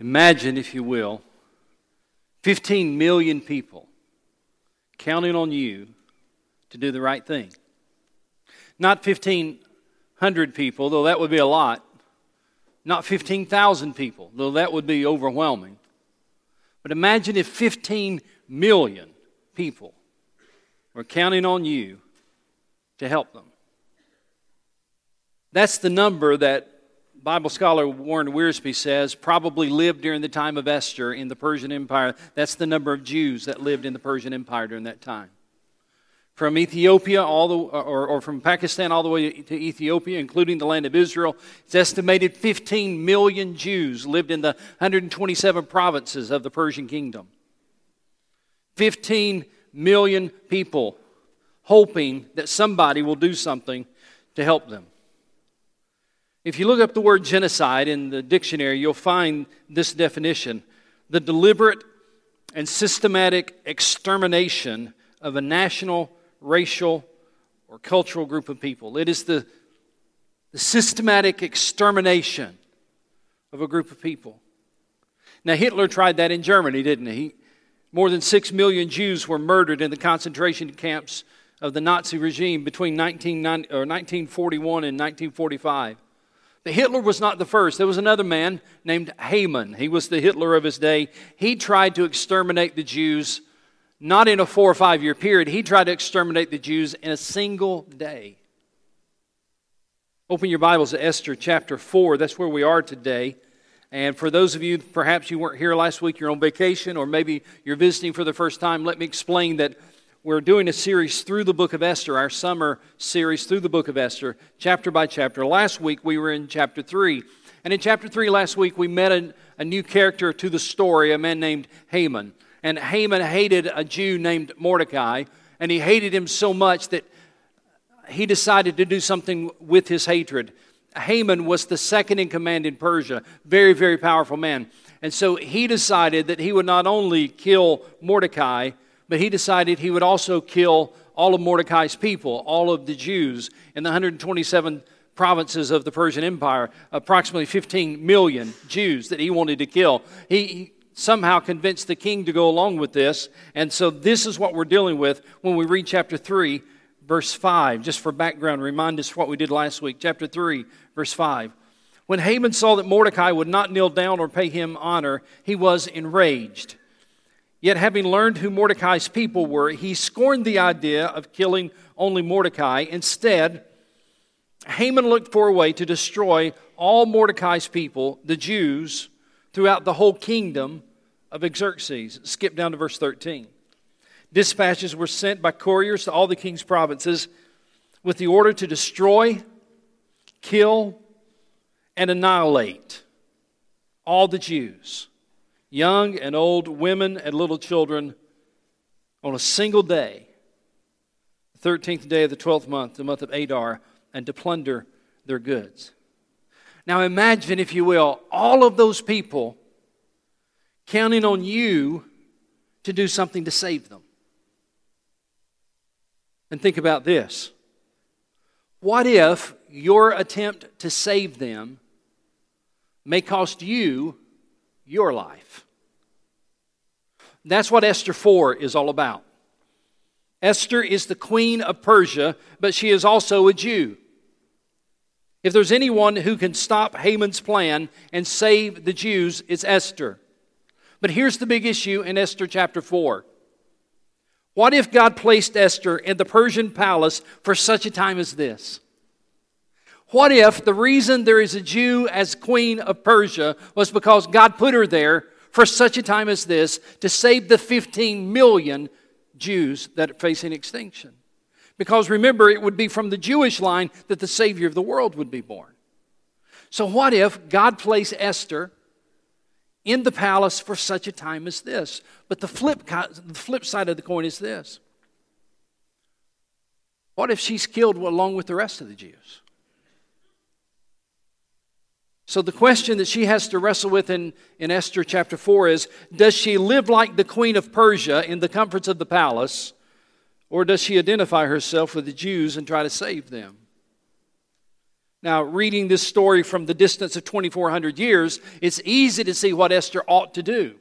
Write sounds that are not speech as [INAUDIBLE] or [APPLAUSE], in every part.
Imagine, if you will, 15 million people counting on you to do the right thing. Not 1,500 people, though that would be a lot. Not 15,000 people, though that would be overwhelming. But imagine if 15 million people were counting on you to help them. That's the number that Bible scholar Warren Wiersbe says probably lived during the time of Esther in the Persian Empire. That's the number of Jews that lived in the Persian Empire during that time. From Ethiopia all the, or, or from Pakistan all the way to Ethiopia, including the land of Israel, it's estimated 15 million Jews lived in the 127 provinces of the Persian kingdom. 15 million people hoping that somebody will do something to help them. If you look up the word genocide in the dictionary, you'll find this definition the deliberate and systematic extermination of a national, racial, or cultural group of people. It is the, the systematic extermination of a group of people. Now, Hitler tried that in Germany, didn't he? More than six million Jews were murdered in the concentration camps of the Nazi regime between 1941 and 1945. But Hitler was not the first. There was another man named Haman. He was the Hitler of his day. He tried to exterminate the Jews not in a four or five year period, he tried to exterminate the Jews in a single day. Open your Bibles to Esther chapter 4. That's where we are today. And for those of you, perhaps you weren't here last week, you're on vacation, or maybe you're visiting for the first time, let me explain that we're doing a series through the book of Esther, our summer series through the book of Esther, chapter by chapter. Last week we were in chapter 3. And in chapter 3 last week we met a, a new character to the story, a man named Haman. And Haman hated a Jew named Mordecai, and he hated him so much that he decided to do something with his hatred. Haman was the second in command in Persia, very, very powerful man. And so he decided that he would not only kill Mordecai, but he decided he would also kill all of Mordecai's people, all of the Jews in the 127 provinces of the Persian Empire, approximately 15 million Jews that he wanted to kill. He somehow convinced the king to go along with this, and so this is what we're dealing with when we read chapter 3, verse 5. Just for background, remind us what we did last week. Chapter 3, verse 5. When Haman saw that Mordecai would not kneel down or pay him honor, he was enraged. Yet, having learned who Mordecai's people were, he scorned the idea of killing only Mordecai. Instead, Haman looked for a way to destroy all Mordecai's people, the Jews, throughout the whole kingdom of Xerxes. Skip down to verse 13. Dispatches were sent by couriers to all the king's provinces with the order to destroy, kill, and annihilate all the Jews young and old, women and little children, on a single day, the 13th day of the 12th month, the month of Adar, and to plunder their goods. Now imagine, if you will, all of those people counting on you to do something to save them. And think about this. What if your attempt to save them may cost you your life. That's what Esther 4 is all about. Esther is the queen of Persia, but she is also a Jew. If there's anyone who can stop Haman's plan and save the Jews, it's Esther. But here's the big issue in Esther chapter 4. What if God placed Esther in the Persian palace for such a time as this? What if the reason there is a Jew as queen of Persia was because God put her there for such a time as this to save the 15 million Jews that are facing extinction? Because remember, it would be from the Jewish line that the Savior of the world would be born. So, what if God placed Esther in the palace for such a time as this? But the flip, the flip side of the coin is this What if she's killed along with the rest of the Jews? So, the question that she has to wrestle with in, in Esther chapter 4 is Does she live like the queen of Persia in the comforts of the palace, or does she identify herself with the Jews and try to save them? Now, reading this story from the distance of 2,400 years, it's easy to see what Esther ought to do.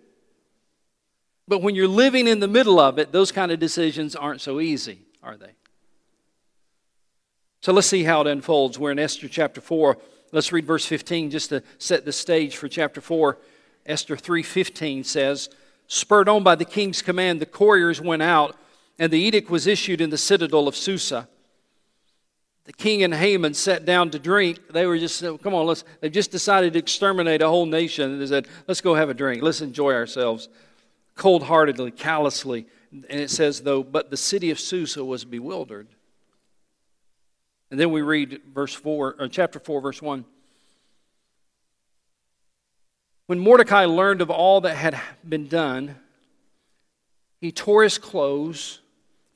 But when you're living in the middle of it, those kind of decisions aren't so easy, are they? So let's see how it unfolds. We're in Esther chapter 4. Let's read verse 15 just to set the stage for chapter 4. Esther 3:15 says, "Spurred on by the king's command, the couriers went out, and the edict was issued in the citadel of Susa." the king and Haman sat down to drink, they were just, oh, come on, let's, they've just decided to exterminate a whole nation. They said, let's go have a drink. Let's enjoy ourselves cold heartedly, callously. And it says, though, but the city of Susa was bewildered. And then we read verse 4, or chapter 4, verse 1. When Mordecai learned of all that had been done, he tore his clothes,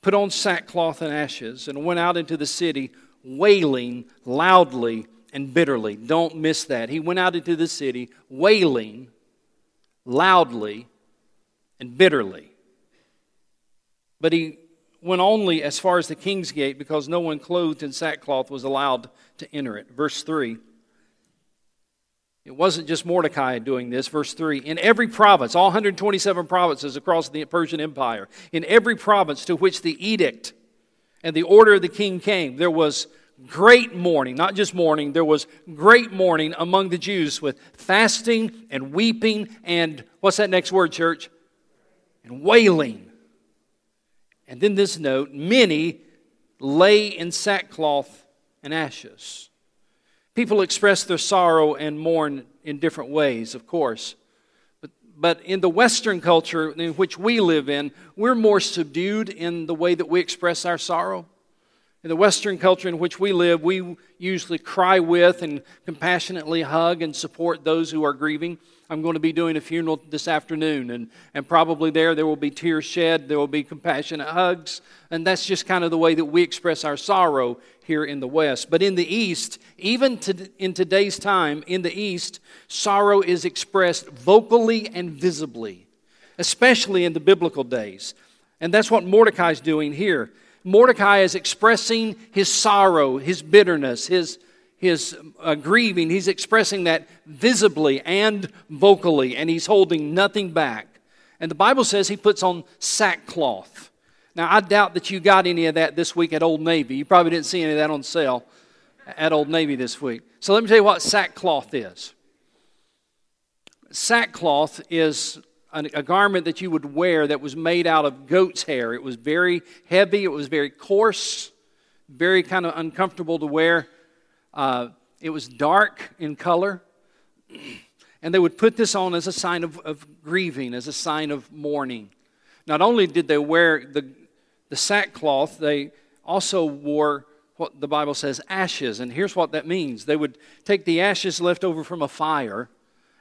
put on sackcloth and ashes, and went out into the city wailing loudly and bitterly. Don't miss that. He went out into the city wailing loudly and bitterly. But he went only as far as the king's gate because no one clothed in sackcloth was allowed to enter it. Verse 3. It wasn't just Mordecai doing this. Verse 3 In every province, all 127 provinces across the Persian Empire, in every province to which the edict and the order of the king came, there was great mourning, not just mourning, there was great mourning among the Jews with fasting and weeping and what's that next word, church? And wailing. And then this note many lay in sackcloth and ashes. People express their sorrow and mourn in different ways, of course. But in the Western culture in which we live in, we're more subdued in the way that we express our sorrow. In the Western culture in which we live, we usually cry with and compassionately hug and support those who are grieving. I'm going to be doing a funeral this afternoon, and, and probably there there will be tears shed, there will be compassionate hugs, and that's just kind of the way that we express our sorrow here in the West. But in the East, even to, in today's time, in the East, sorrow is expressed vocally and visibly, especially in the biblical days. And that's what Mordecai's doing here. Mordecai is expressing his sorrow, his bitterness, his, his uh, grieving. He's expressing that visibly and vocally, and he's holding nothing back. And the Bible says he puts on sackcloth. Now, I doubt that you got any of that this week at Old Navy. You probably didn't see any of that on sale at Old Navy this week. So let me tell you what sackcloth is. Sackcloth is a garment that you would wear that was made out of goat's hair. It was very heavy, it was very coarse, very kind of uncomfortable to wear. Uh, it was dark in color. And they would put this on as a sign of, of grieving, as a sign of mourning. Not only did they wear the, the sackcloth, they also wore what the Bible says ashes. And here's what that means they would take the ashes left over from a fire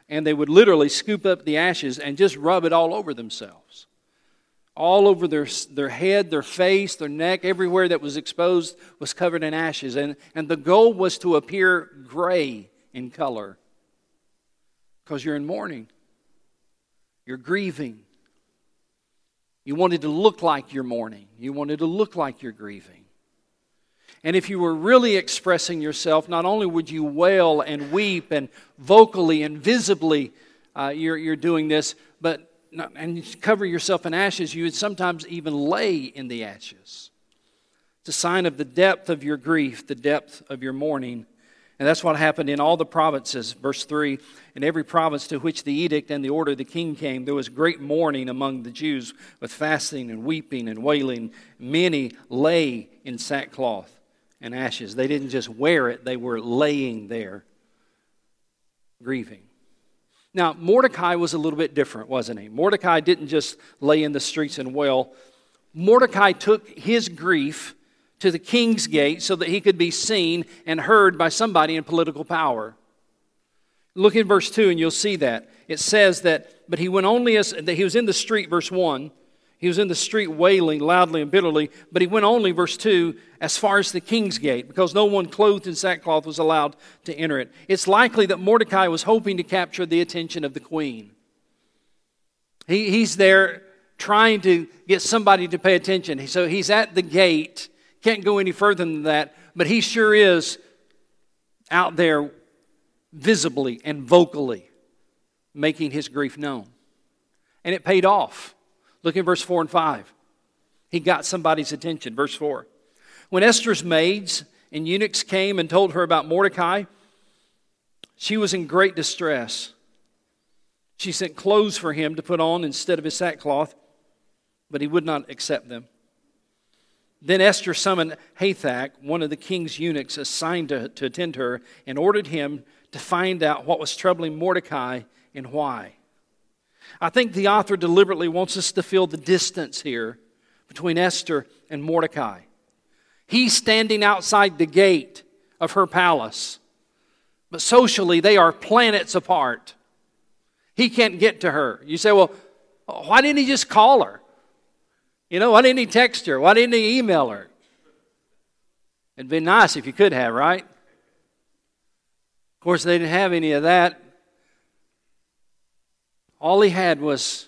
and they would literally scoop up the ashes and just rub it all over themselves. All over their, their head, their face, their neck, everywhere that was exposed was covered in ashes. And, and the goal was to appear gray in color because you're in mourning, you're grieving. You wanted to look like you're mourning, you wanted to look like you're grieving. And if you were really expressing yourself, not only would you wail and weep and vocally and visibly uh, you're, you're doing this, but and cover yourself in ashes, you would sometimes even lay in the ashes. It's a sign of the depth of your grief, the depth of your mourning. And that's what happened in all the provinces. Verse 3 In every province to which the edict and the order of the king came, there was great mourning among the Jews with fasting and weeping and wailing. Many lay in sackcloth and ashes. They didn't just wear it, they were laying there grieving. Now, Mordecai was a little bit different, wasn't he? Mordecai didn't just lay in the streets and wail. Mordecai took his grief to the king's gate so that he could be seen and heard by somebody in political power. Look in verse 2 and you'll see that. It says that, but he went only as, that he was in the street, verse 1, he was in the street wailing loudly and bitterly, but he went only, verse 2, as far as the king's gate, because no one clothed in sackcloth was allowed to enter it. It's likely that Mordecai was hoping to capture the attention of the queen. He, he's there trying to get somebody to pay attention. So he's at the gate, can't go any further than that, but he sure is out there visibly and vocally making his grief known. And it paid off. Look at verse 4 and 5. He got somebody's attention. Verse 4. When Esther's maids and eunuchs came and told her about Mordecai, she was in great distress. She sent clothes for him to put on instead of his sackcloth, but he would not accept them. Then Esther summoned Hathach, one of the king's eunuchs assigned to, to attend her, and ordered him to find out what was troubling Mordecai and why. I think the author deliberately wants us to feel the distance here between Esther and Mordecai. He's standing outside the gate of her palace, but socially they are planets apart. He can't get to her. You say, well, why didn't he just call her? You know, why didn't he text her? Why didn't he email her? It'd be nice if you could have, right? Of course, they didn't have any of that. All he had was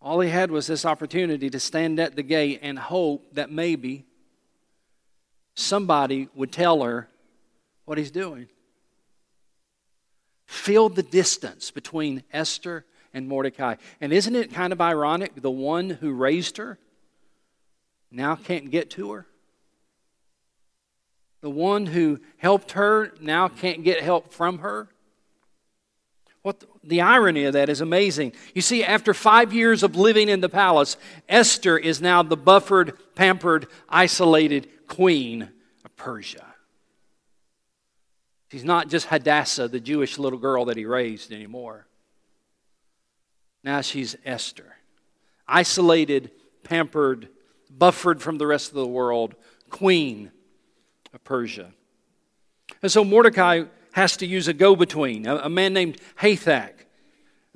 all he had was this opportunity to stand at the gate and hope that maybe somebody would tell her what he's doing. Feel the distance between Esther and Mordecai. And isn't it kind of ironic? The one who raised her now can't get to her. The one who helped her now can't get help from her. What the, irony of that is amazing. You see, after five years of living in the palace, Esther is now the buffered, pampered, isolated queen of Persia. She's not just Hadassah, the Jewish little girl that he raised anymore. Now she's Esther. Isolated, pampered, buffered from the rest of the world, queen of Persia. And so Mordecai has to use a go between, a, man named Hathach.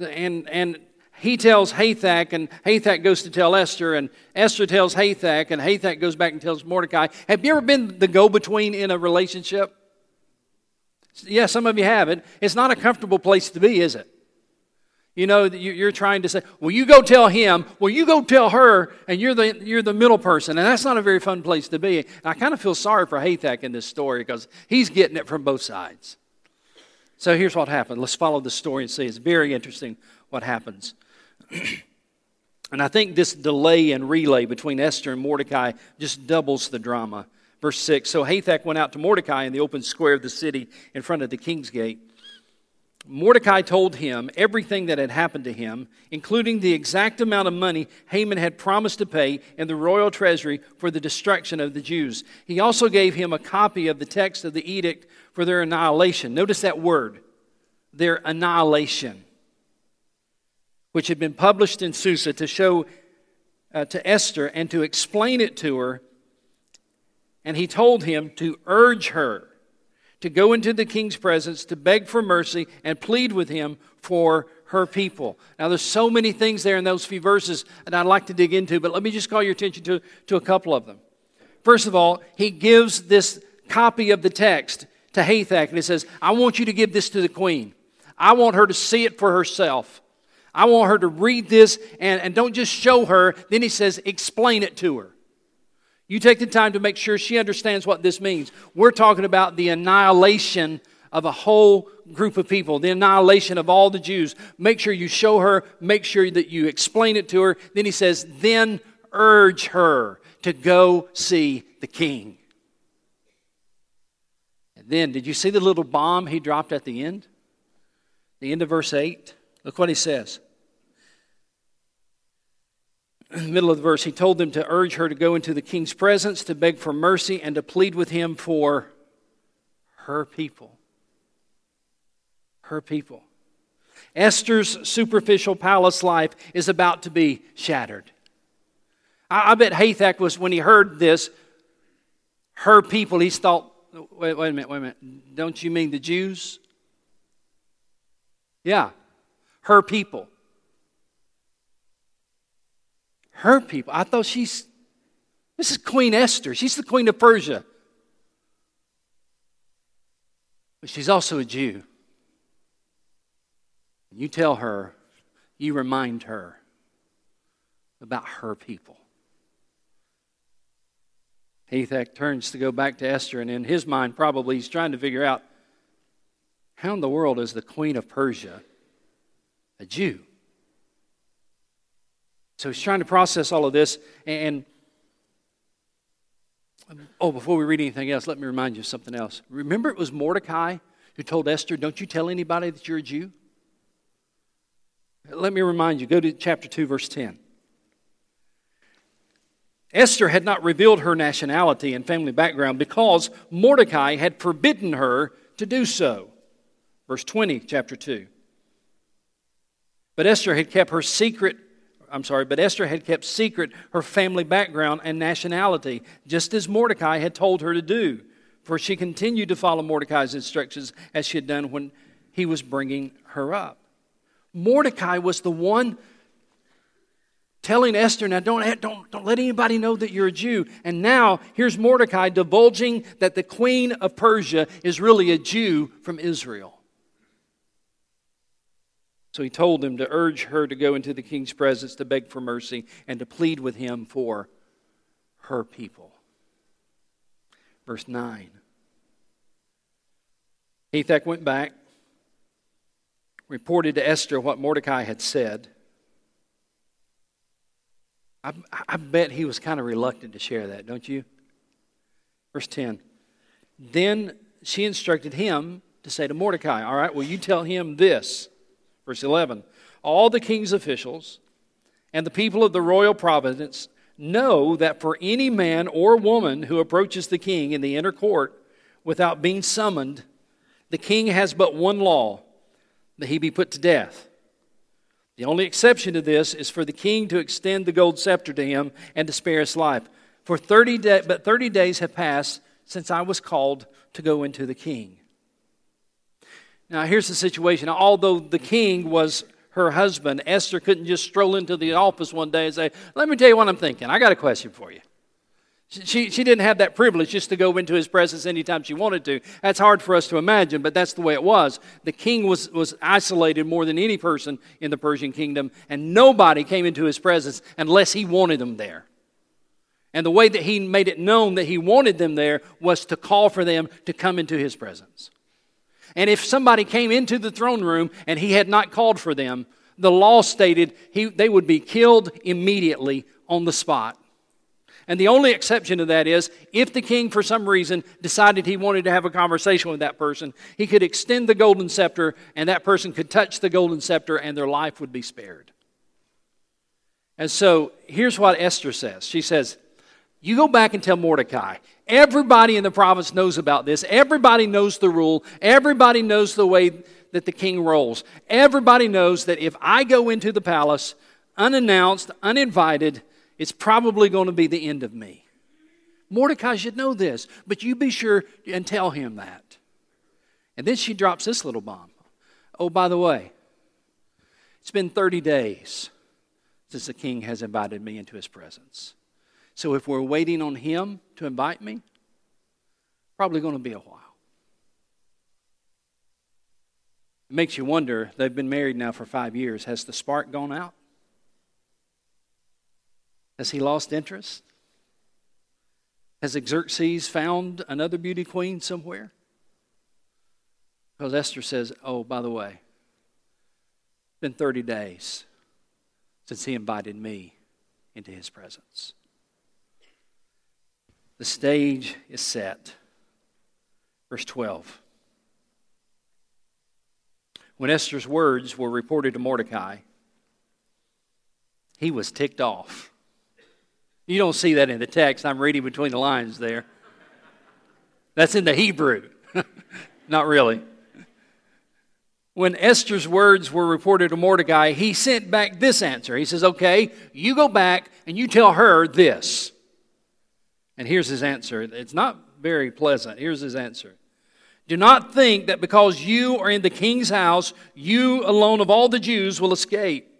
And, and he tells Hathach, and Hathach goes to tell Esther, and Esther tells Hathach, and Hathach goes back and tells Mordecai. Have you ever been the go between in a relationship? Yeah, some of you have it. It's not a comfortable place to be, is it? You know, you're trying to say, well, you go tell him, well, you go tell her, and you're the, you're the middle person. And that's not a very fun place to be. And I kind of feel sorry for Hathach in this story because he's getting it from both sides. So here's what happened. Let's follow the story and see. It's very interesting what happens. [CLEARS THROAT] and I think this delay and relay between Esther and Mordecai just doubles the drama. Verse 6 So Hathach went out to Mordecai in the open square of the city in front of the king's gate. Mordecai told him everything that had happened to him, including the exact amount of money Haman had promised to pay in the royal treasury for the destruction of the Jews. He also gave him a copy of the text of the edict for their annihilation. Notice that word, their annihilation, which had been published in Susa to show uh, to Esther and to explain it to her. And he told him to urge her to go into the king's presence to beg for mercy and plead with him for her people. Now, there's so many things there in those few verses that I'd like to dig into, but let me just call your attention to, to a couple of them. First of all, he gives this copy of the text to Hathach, and he says, I want you to give this to the queen. I want her to see it for herself. I want her to read this, and, and don't just show her. Then he says, explain it to her. You take the time to make sure she understands what this means. We're talking about the annihilation of a whole group of people, the annihilation of all the Jews. Make sure you show her, make sure that you explain it to her. Then he says, then urge her to go see the king. And then, did you see the little bomb he dropped at the end? The end of verse 8? Look what he says middle of the verse, he told them to urge her to go into the king's presence, to beg for mercy, and to plead with him for her people. Her people. Esther's superficial palace life is about to be shattered. I, I bet Hathach was, when he heard this, her people, he thought, wait, wait a minute, wait a minute. Don't you mean the Jews? Yeah, her people. Her people. I thought she's, this is Queen Esther. She's the queen of Persia. But she's also a Jew. You tell her, you remind her about her people. Hathach turns to go back to Esther, and in his mind, probably he's trying to figure out how in the world is the queen of Persia a Jew? So he's trying to process all of this. And, um, oh, before we read anything else, let me remind you of something else. Remember, it was Mordecai who told Esther, Don't you tell anybody that you're a Jew? Let me remind you, go to chapter 2, verse 10. Esther had not revealed her nationality and family background because Mordecai had forbidden her to do so. Verse 20, chapter 2. But Esther had kept her secret, I'm sorry, but Esther had kept secret her family background and nationality, just as Mordecai had told her to do. For she continued to follow Mordecai's instructions as she had done when he was bringing her up. Mordecai was the one telling Esther, now don't, eh, don't, don't let anybody know that you're a Jew. And now here's Mordecai divulging that the queen of Persia is really a Jew from Israel. So he told them to urge her to go into the king's presence to beg for mercy and to plead with him for her people. Verse 9. Hathach went back, reported to Esther what Mordecai had said. I, I bet he was kind of reluctant to share that, don't you? Verse 10. Then she instructed him to say to Mordecai, All right, well, you tell him this. Verse 11. All the king's officials and the people of the royal province know that for any man or woman who approaches the king in the inner court without being summoned, the king has but one law that he be put to death. The only exception to this is for the king to extend the gold scepter to him and to spare his life. For 30 days, but 30 days have passed since I was called to go into the king. Now, here's the situation. Although the king was her husband, Esther couldn't just stroll into the office one day and say, Let me tell you what I'm thinking. I got a question for you. She, she didn't have that privilege just to go into his presence anytime she wanted to. That's hard for us to imagine, but that's the way it was. The king was, was isolated more than any person in the Persian kingdom, and nobody came into his presence unless he wanted them there. And the way that he made it known that he wanted them there was to call for them to come into his presence. And if somebody came into the throne room and he had not called for them, the law stated he, they would be killed immediately on the spot. And the only exception to that is if the king, for some reason, decided he wanted to have a conversation with that person, he could extend the golden scepter, and that person could touch the golden scepter, and their life would be spared. And so here's what Esther says She says, You go back and tell Mordecai. Everybody in the province knows about this. Everybody knows the rule. Everybody knows the way that the king rolls. Everybody knows that if I go into the palace unannounced, uninvited, it's probably going to be the end of me. Mordecai should know this, but you be sure and tell him that. And then she drops this little bomb. Oh, by the way, it's been 30 days since the king has invited me into his presence. So if we're waiting on him to invite me, probably going to be a while. It makes you wonder, they've been married now for five years. Has the spark gone out? Has he lost interest? Has Xerxes found another beauty queen somewhere? Because Esther says, Oh, by the way, it's been 30 days since he invited me into his presence. The stage is set. Verse 12. When Esther's words were reported to Mordecai, he was ticked off. You don't see that in the text. I'm reading between the lines there. That's in the Hebrew. [LAUGHS] Not really. When Esther's words were reported to Mordecai, he sent back this answer. He says, Okay, you go back and you tell her this. And here's his answer. It's not very pleasant. Here's his answer. Do not think that because you are in the king's house, you alone of all the Jews will escape.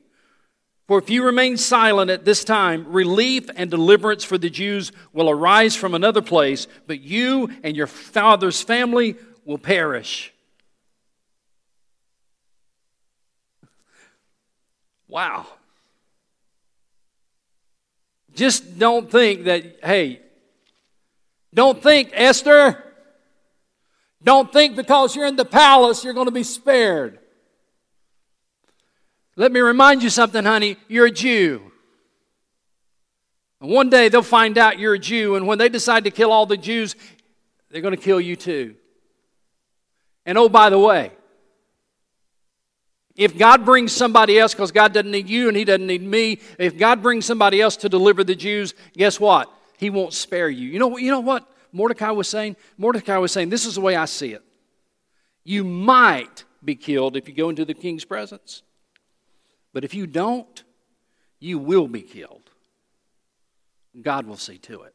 For if you remain silent at this time, relief and deliverance for the Jews will arise from another place, but you and your father's family will perish. Wow. Just don't think that, hey, Don't think, Esther. Don't think because you're in the palace you're going to be spared. Let me remind you something, honey. You're a Jew. And one day they'll find out you're a Jew, and when they decide to kill all the Jews, they're going to kill you too. And oh, by the way, if God brings somebody else, because God doesn't need you and He doesn't need me, if God brings somebody else to deliver the Jews, guess what? He won't spare you. You know, you know what Mordecai was saying? Mordecai was saying, This is the way I see it. You might be killed if you go into the king's presence, but if you don't, you will be killed. God will see to it.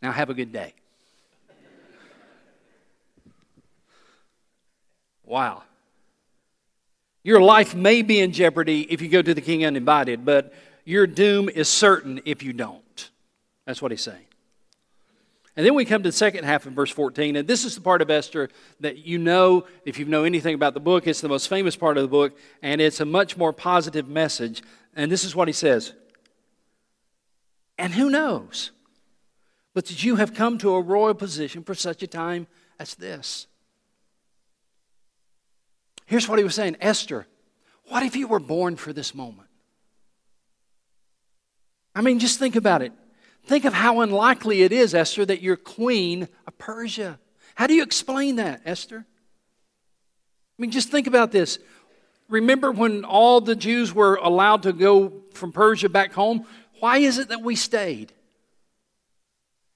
Now, have a good day. Wow. Your life may be in jeopardy if you go to the king uninvited, but your doom is certain if you don't. That's what he's saying. And then we come to the second half of verse 14, and this is the part of Esther that you know, if you know anything about the book, it's the most famous part of the book, and it's a much more positive message. And this is what he says and who knows? But that you have come to a royal position for such a time as this. Here's what he was saying Esther, what if you were born for this moment? I mean, just think about it. Think of how unlikely it is, Esther, that you're queen of Persia. How do you explain that, Esther? I mean, just think about this. Remember when all the Jews were allowed to go from Persia back home? Why is it that we stayed?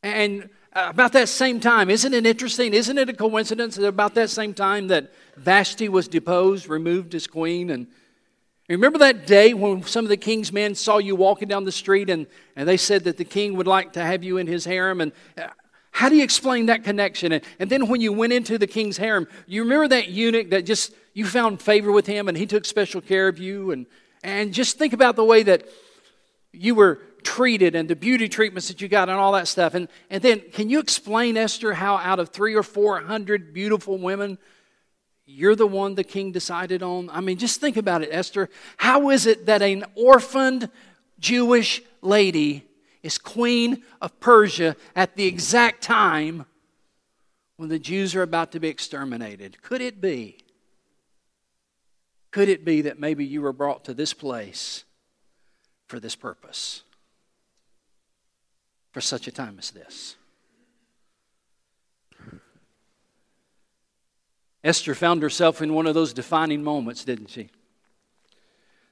And about that same time, isn't it interesting? Isn't it a coincidence that about that same time that Vashti was deposed, removed as queen? And remember that day when some of the king's men saw you walking down the street and, and they said that the king would like to have you in his harem? And uh, how do you explain that connection? And, and then when you went into the king's harem, you remember that eunuch that just, you found favor with him and he took special care of you? And, and just think about the way that you were treated and the beauty treatments that you got and all that stuff. And, and then, can you explain, Esther, how out of three or four hundred beautiful women, you're the one the king decided on? I mean, just think about it, Esther. How is it that an orphaned Jewish lady is queen of Persia at the exact time when the Jews are about to be exterminated? Could it be? Could it be that maybe you were brought to this place? for this purpose, for such a time as this. Esther found herself in one of those defining moments, didn't she?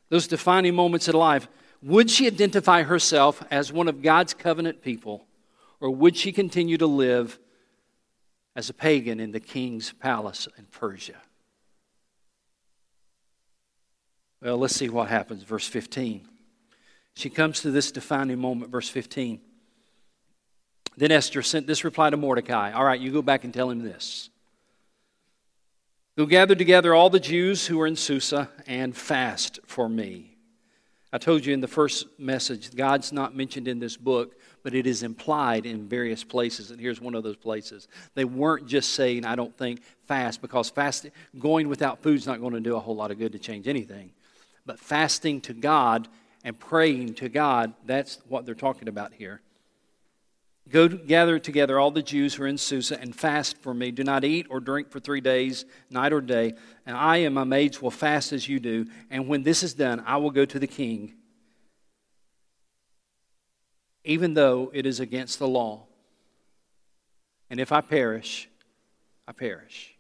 Those defining moments in life. Would she identify herself as one of God's covenant people, or would she continue to live as a pagan in the king's palace in Persia? Well, let's see what happens. Verse 15. She comes to this defining moment, verse 15. Then Esther sent this reply to Mordecai All right, you go back and tell him this. Go gather together all the Jews who are in Susa and fast for me. I told you in the first message, God's not mentioned in this book, but it is implied in various places. And here's one of those places. They weren't just saying, I don't think, fast, because fasting, going without food is not going to do a whole lot of good to change anything. But fasting to God and praying to God. That's what they're talking about here. Go gather together all the Jews who are in Susa and fast for me. Do not eat or drink for three days, night or day. And I and my maids will fast as you do. And when this is done, I will go to the king, even though it is against the law. And if I perish, I perish.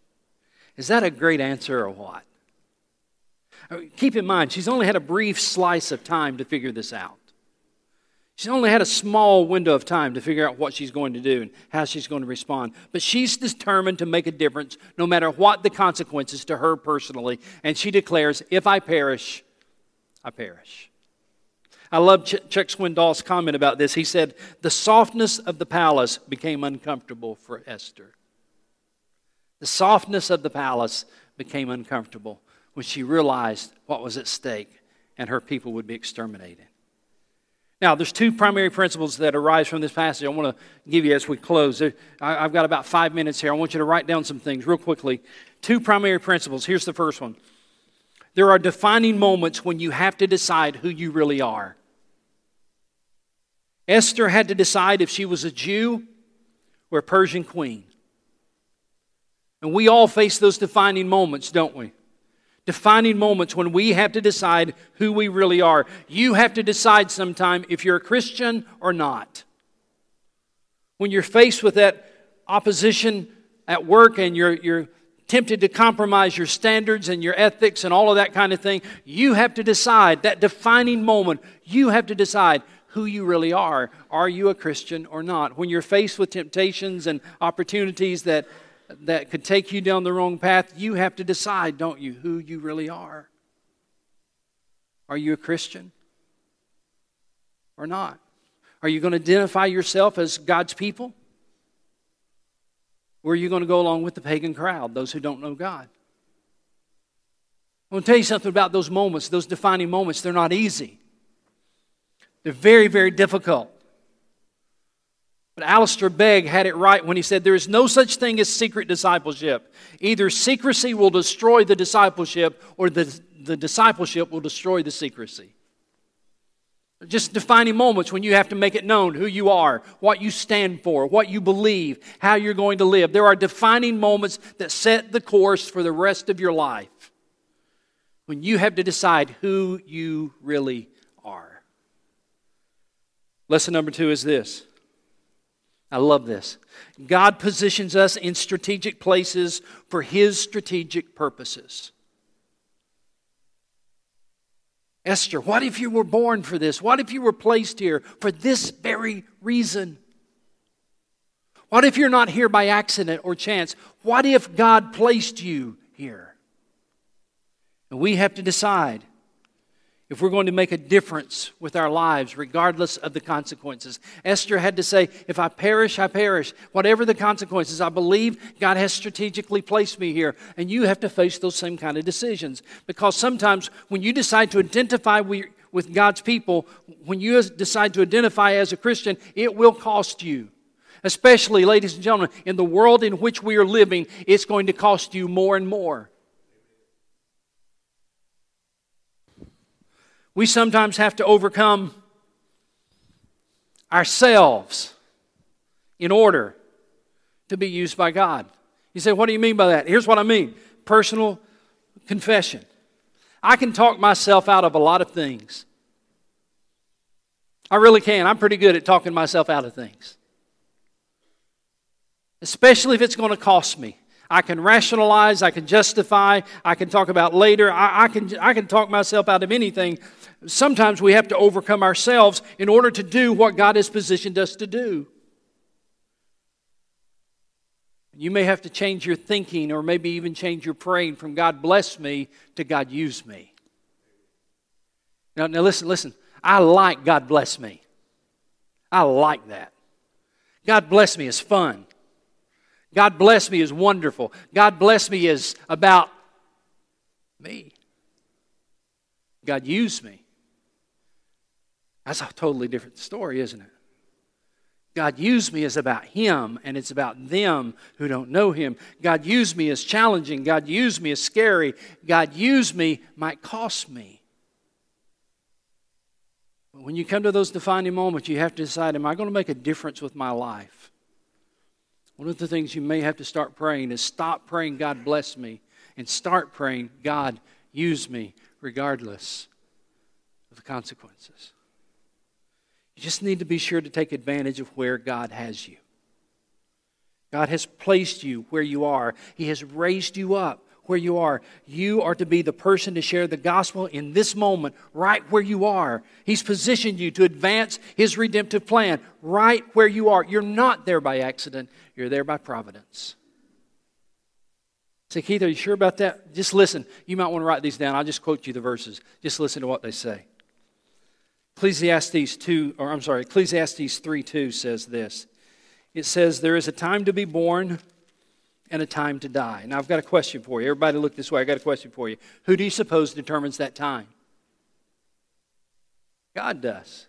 Is that a great answer or what? Uh, keep in mind, she's only had a brief slice of time to figure this out. She's only had a small window of time to figure out what she's going to do and how she's going to respond. But she's determined to make a difference no matter what the consequences to her personally. And she declares, If I perish, I perish. I love Chuck Swindoll's comment about this. He said, The softness of the palace became uncomfortable for Esther. The softness of the palace became uncomfortable when she realized what was at stake and her people would be exterminated. Now, there's two primary principles that arise from this passage I want to give you as we close. I've got about five minutes here. I want you to write down some things real quickly. Two primary principles. Here's the first one there are defining moments when you have to decide who you really are. Esther had to decide if she was a Jew or a Persian queen. And we all face those defining moments, don't we? Defining moments when we have to decide who we really are. You have to decide sometime if you're a Christian or not. When you're faced with that opposition at work and you're, you're tempted to compromise your standards and your ethics and all of that kind of thing, you have to decide, that defining moment, you have to decide who you really are. Are you a Christian or not? When you're faced with temptations and opportunities that, that could take you down the wrong path, you have to decide, don't you, who you really are. Are you a Christian or not? Are you going to identify yourself as God's people? Or are you going to go along with the pagan crowd, those who don't know God? I want to tell you something about those moments, those defining moments. They're not easy, they're very, very difficult. But Alistair Begg had it right when he said, There is no such thing as secret discipleship. Either secrecy will destroy the discipleship, or the, the discipleship will destroy the secrecy. Just defining moments when you have to make it known who you are, what you stand for, what you believe, how you're going to live. There are defining moments that set the course for the rest of your life when you have to decide who you really are. Lesson number two is this. I love this. God positions us in strategic places for His strategic purposes. Esther, what if you were born for this? What if you were placed here for this very reason? What if you're not here by accident or chance? What if God placed you here? And we have to decide if we're going to make a difference with our lives, regardless of the consequences. Esther had to say, If I perish, I perish. Whatever the consequences, I believe God has strategically placed me here. And you have to face those same kind of decisions. Because sometimes when you decide to identify with God's people, when you decide to identify as a Christian, it will cost you. Especially, ladies and gentlemen, in the world in which we are living, it's going to cost you more and more. We sometimes have to overcome ourselves in order to be used by God. You say, What do you mean by that? Here's what I mean personal confession. I can talk myself out of a lot of things. I really can. I'm pretty good at talking myself out of things, especially if it's going to cost me. I can rationalize, I can justify, I can talk about later, I, I, can, I can talk myself out of anything sometimes we have to overcome ourselves in order to do what God has positioned us to do. You may have to change your thinking or maybe even change your praying from God bless me to God use me. Now, now listen, listen. I like God bless me. I like that. God bless me is fun. God bless me is wonderful. God bless me is about me. God use me. That's a totally different story, isn't it? God used me as about Him, and it's about them who don't know Him. God used me as challenging. God used me as scary. God used me might cost me. But when you come to those defining moments, you have to decide Am I going to make a difference with my life? One of the things you may have to start praying is stop praying, God bless me, and start praying, God use me, regardless of the consequences. You just need to be sure to take advantage of where God has you. God has placed you where you are, He has raised you up where you are. You are to be the person to share the gospel in this moment, right where you are. He's positioned you to advance His redemptive plan right where you are. You're not there by accident, you're there by providence. Say, Keith, are you sure about that? Just listen. You might want to write these down. I'll just quote you the verses. Just listen to what they say. Ecclesiastes 2, or I'm sorry, Ecclesiastes 3 2 says this. It says, There is a time to be born and a time to die. Now, I've got a question for you. Everybody, look this way. I've got a question for you. Who do you suppose determines that time? God does.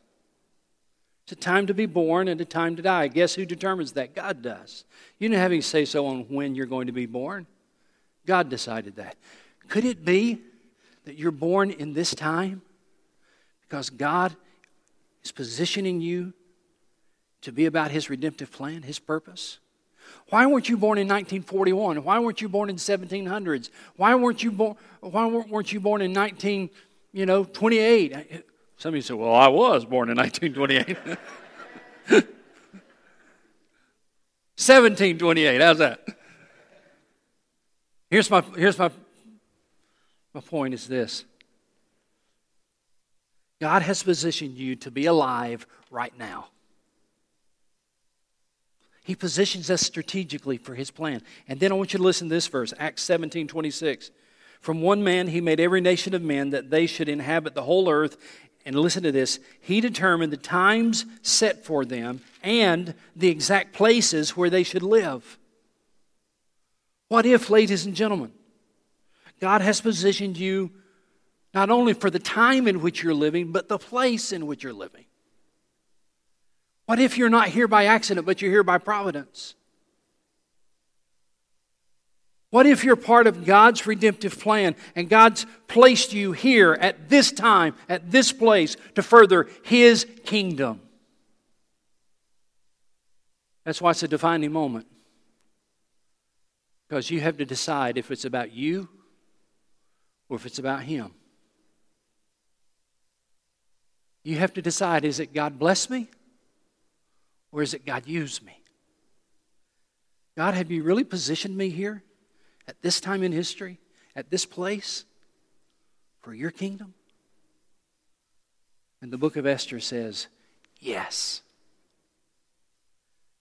It's a time to be born and a time to die. Guess who determines that? God does. You don't have any say so on when you're going to be born. God decided that. Could it be that you're born in this time? Because God is positioning you to be about His redemptive plan, His purpose? Why weren't you born in 1941? Why weren't you born in 1700s? Why weren't you born? Why weren't you born in 19, you know, 28? Some of you say, "Well, I was born in 1928." 1728. [LAUGHS] How's that? Here's my here's my my point is this. God has positioned you to be alive right now. He positions us strategically for his plan. And then I want you to listen to this verse, Acts 17 26. From one man he made every nation of men that they should inhabit the whole earth. And listen to this He determined the times set for them and the exact places where they should live. What if, ladies and gentlemen, God has positioned you not only for the time in which you're living, but the place in which you're living? What if you're not here by accident, but you're here by providence? What if you're part of God's redemptive plan and God's placed you here at this time, at this place, to further His kingdom? That's why it's a defining moment. Because you have to decide if it's about you or if it's about Him. You have to decide is it God bless me or is it God use me? God, have you really positioned me here at this time in history, at this place, for your kingdom? And the book of Esther says, yes.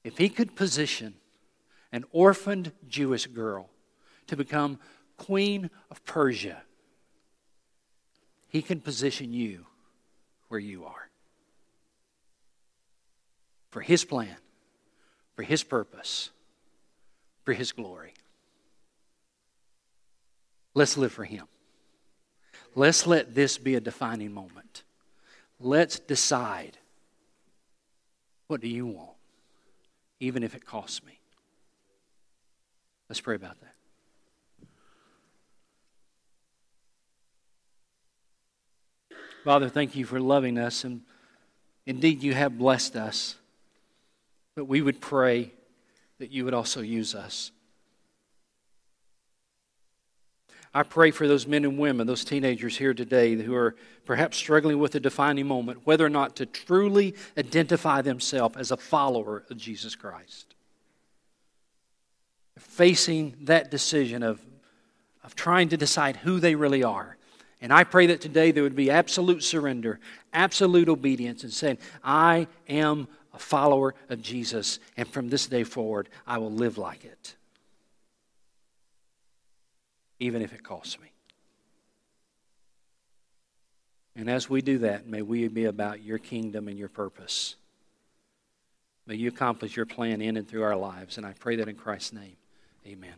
If he could position an orphaned Jewish girl to become queen of Persia, he can position you where you are for His plan, for His purpose, for His glory. Let's live for Him. Let's let this be a defining moment. Let's decide what do you want, even if it costs me. Let's pray about that. Father, thank you for loving us, and indeed you have blessed us. But we would pray that you would also use us. I pray for those men and women, those teenagers here today who are perhaps struggling with a defining moment, whether or not to truly identify themselves as a follower of Jesus Christ. Facing that decision of, of trying to decide who they really are. And I pray that today there would be absolute surrender, absolute obedience, and saying, I am a follower of Jesus, and from this day forward, I will live like it, even if it costs me. And as we do that, may we be about your kingdom and your purpose. May you accomplish your plan in and through our lives. And I pray that in Christ's name. Amen.